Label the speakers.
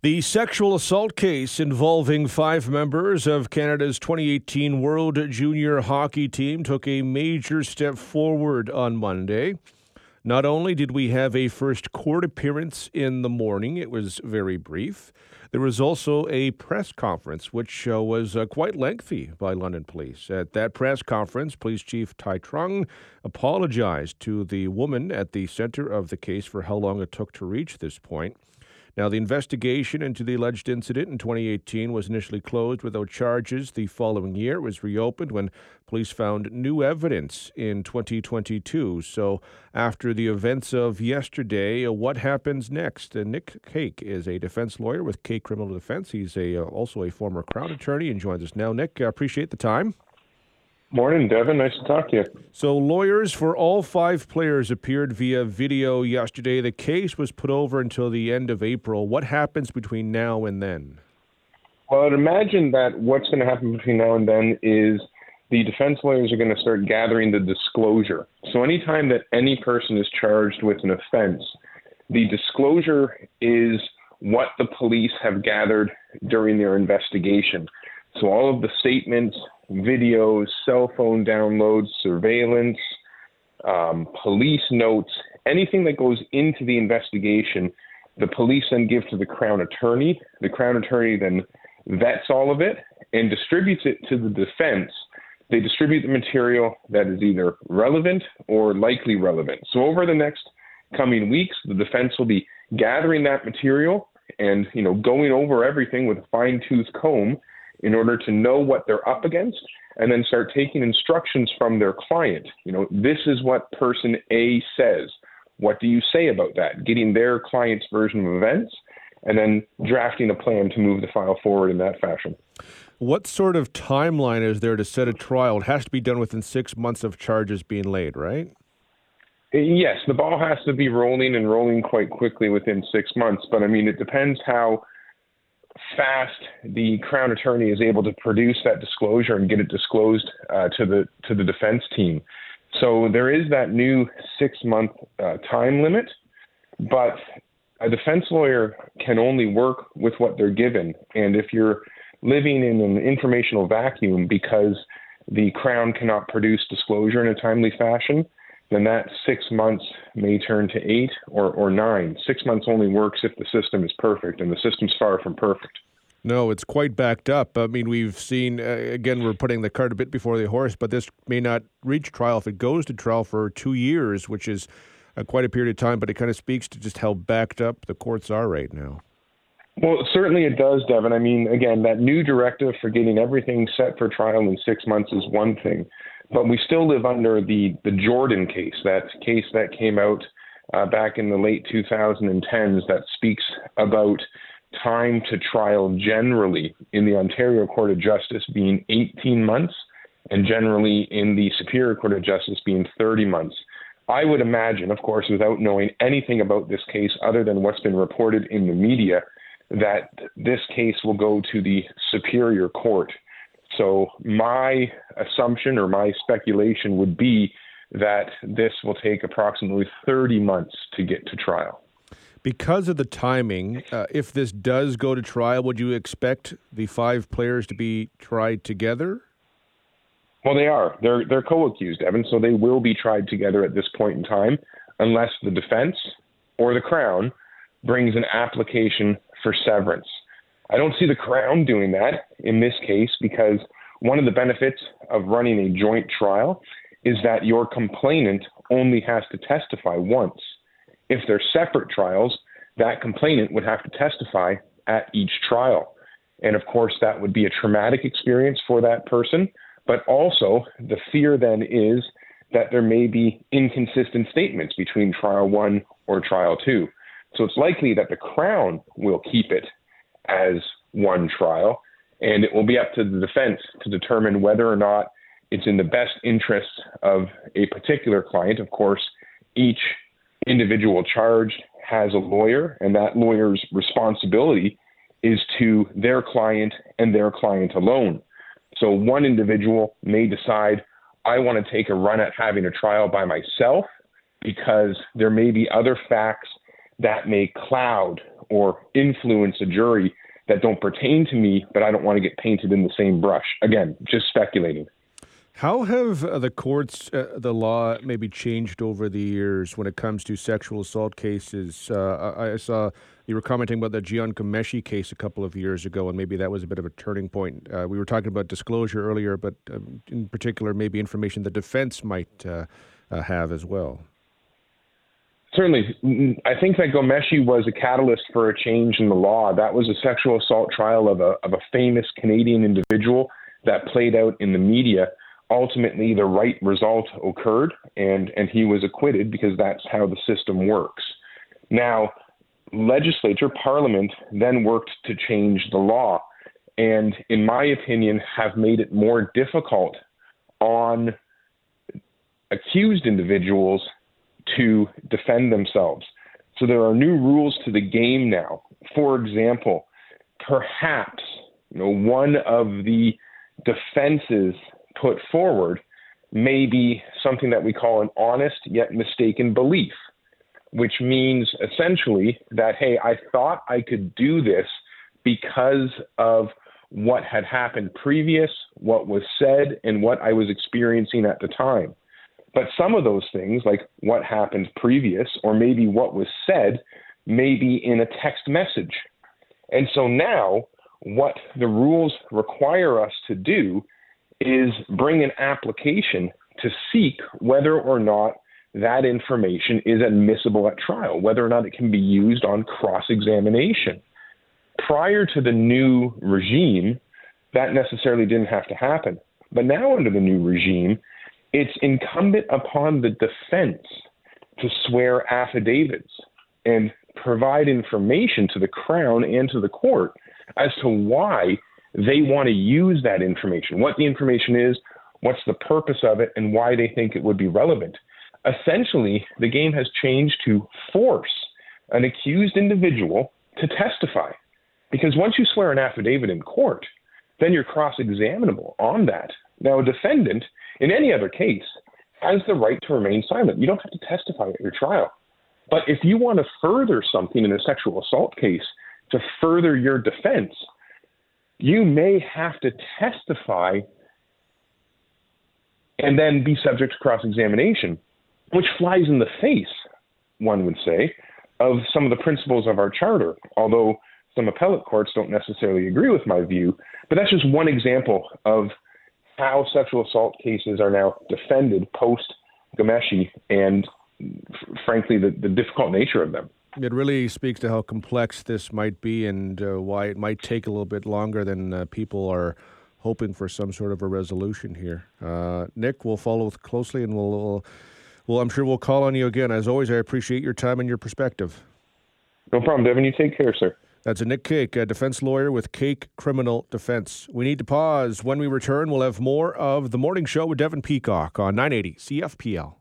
Speaker 1: The sexual assault case involving five members of Canada's 2018 World Junior Hockey team took a major step forward on Monday. Not only did we have a first court appearance in the morning, it was very brief. There was also a press conference, which uh, was uh, quite lengthy by London Police. At that press conference, Police Chief Thai Truong apologized to the woman at the center of the case for how long it took to reach this point. Now, the investigation into the alleged incident in 2018 was initially closed without charges. The following year, it was reopened when police found new evidence in 2022. So, after the events of yesterday, uh, what happens next? Uh, Nick Cake is a defense lawyer with Cake Criminal Defense. He's a uh, also a former Crown attorney and joins us now. Nick, I appreciate the time.
Speaker 2: Morning, Devin. Nice to talk to you.
Speaker 1: So, lawyers for all five players appeared via video yesterday. The case was put over until the end of April. What happens between now and then?
Speaker 2: Well, I'd imagine that what's going to happen between now and then is the defense lawyers are going to start gathering the disclosure. So, anytime that any person is charged with an offense, the disclosure is what the police have gathered during their investigation. So, all of the statements, videos, cell phone downloads, surveillance, um, police notes, anything that goes into the investigation, the police then give to the Crown Attorney. The Crown Attorney then vets all of it and distributes it to the defense. They distribute the material that is either relevant or likely relevant. So over the next coming weeks, the defense will be gathering that material and you know going over everything with a fine tooth comb in order to know what they're up against and then start taking instructions from their client. You know, this is what person A says. What do you say about that? Getting their client's version of events and then drafting a plan to move the file forward in that fashion.
Speaker 1: What sort of timeline is there to set a trial? It has to be done within six months of charges being laid, right?
Speaker 2: Eh, yes, the ball has to be rolling and rolling quite quickly within six months. But I mean, it depends how fast the crown attorney is able to produce that disclosure and get it disclosed uh, to the to the defense team. So there is that new six month uh, time limit, but a defense lawyer can only work with what they're given. And if you're living in an informational vacuum because the crown cannot produce disclosure in a timely fashion, then that six months may turn to eight or, or nine. Six months only works if the system is perfect, and the system's far from perfect.
Speaker 1: No, it's quite backed up. I mean, we've seen, uh, again, we're putting the cart a bit before the horse, but this may not reach trial if it goes to trial for two years, which is uh, quite a period of time, but it kind of speaks to just how backed up the courts are right now.
Speaker 2: Well, certainly it does, Devin. I mean, again, that new directive for getting everything set for trial in six months is one thing. But we still live under the, the Jordan case, that case that came out uh, back in the late 2010s that speaks about time to trial generally in the Ontario Court of Justice being 18 months and generally in the Superior Court of Justice being 30 months. I would imagine, of course, without knowing anything about this case other than what's been reported in the media, that this case will go to the Superior Court. So my assumption or my speculation would be that this will take approximately 30 months to get to trial.
Speaker 1: Because of the timing, uh, if this does go to trial, would you expect the five players to be tried together?
Speaker 2: Well, they are. They're they're co-accused, Evan, so they will be tried together at this point in time, unless the defense or the crown brings an application for severance. I don't see the Crown doing that in this case because one of the benefits of running a joint trial is that your complainant only has to testify once. If they're separate trials, that complainant would have to testify at each trial. And of course, that would be a traumatic experience for that person. But also, the fear then is that there may be inconsistent statements between trial one or trial two. So it's likely that the Crown will keep it as one trial, and it will be up to the defense to determine whether or not it's in the best interest of a particular client. Of course, each individual charged has a lawyer, and that lawyer's responsibility is to their client and their client alone. So one individual may decide, I want to take a run at having a trial by myself because there may be other facts that may cloud or influence a jury that don't pertain to me, but I don't want to get painted in the same brush. Again, just speculating.
Speaker 1: How have uh, the courts, uh, the law, maybe changed over the years when it comes to sexual assault cases? Uh, I saw you were commenting about the Jian Ghomeshi case a couple of years ago, and maybe that was a bit of a turning point. Uh, we were talking about disclosure earlier, but um, in particular, maybe information the defense might uh, have as well.
Speaker 2: Certainly. Mm, I think that Ghomeshi was a catalyst for a change in the law. That was a sexual assault trial of a, of a famous Canadian individual that played out in the media ultimately the right result occurred and, and he was acquitted because that's how the system works. Now, legislature, parliament, then worked to change the law and, in my opinion, have made it more difficult on accused individuals to defend themselves. So there are new rules to the game now. For example, perhaps you know, one of the defenses put forward may be something that we call an honest yet mistaken belief, which means essentially that, hey, I thought I could do this because of what had happened previous, what was said, and what I was experiencing at the time. But some of those things, like what happened previous or maybe what was said, may be in a text message. And so now, what the rules require us to do is bring an application to seek whether or not that information is admissible at trial, whether or not it can be used on cross examination. Prior to the new regime, that necessarily didn't have to happen. But now, under the new regime, it's incumbent upon the defense to swear affidavits and provide information to the Crown and to the court as to why they want to use that information, what the information is, what's the purpose of it, and why they think it would be relevant. Essentially, the game has changed to force an accused individual to testify. Because once you swear an affidavit in court, then you're cross examinable on that. Now, a defendant in any other case has the right to remain silent. You don't have to testify at your trial. But if you want to further something in a sexual assault case to further your defense, you may have to testify and then be subject to cross examination, which flies in the face, one would say, of some of the principles of our charter, although some appellate courts don't necessarily agree with my view. But that's just one example of how sexual assault cases are now defended post Ghomeshi and, frankly, the, the difficult nature of them.
Speaker 1: It really speaks to how complex this might be and uh, why it might take a little bit longer than uh, people are hoping for some sort of a resolution here. Uh, Nick, we'll follow closely and we'll, we'll, well, I'm sure we'll call on you again. As always, I appreciate your time and your perspective.
Speaker 2: No problem, Devin. You take care, sir.
Speaker 1: That's a Nick Cake, a defense lawyer with Cake Criminal Defense. We need to pause. When we return, we'll have more of the morning show with Devin Peacock on 980 CFPL.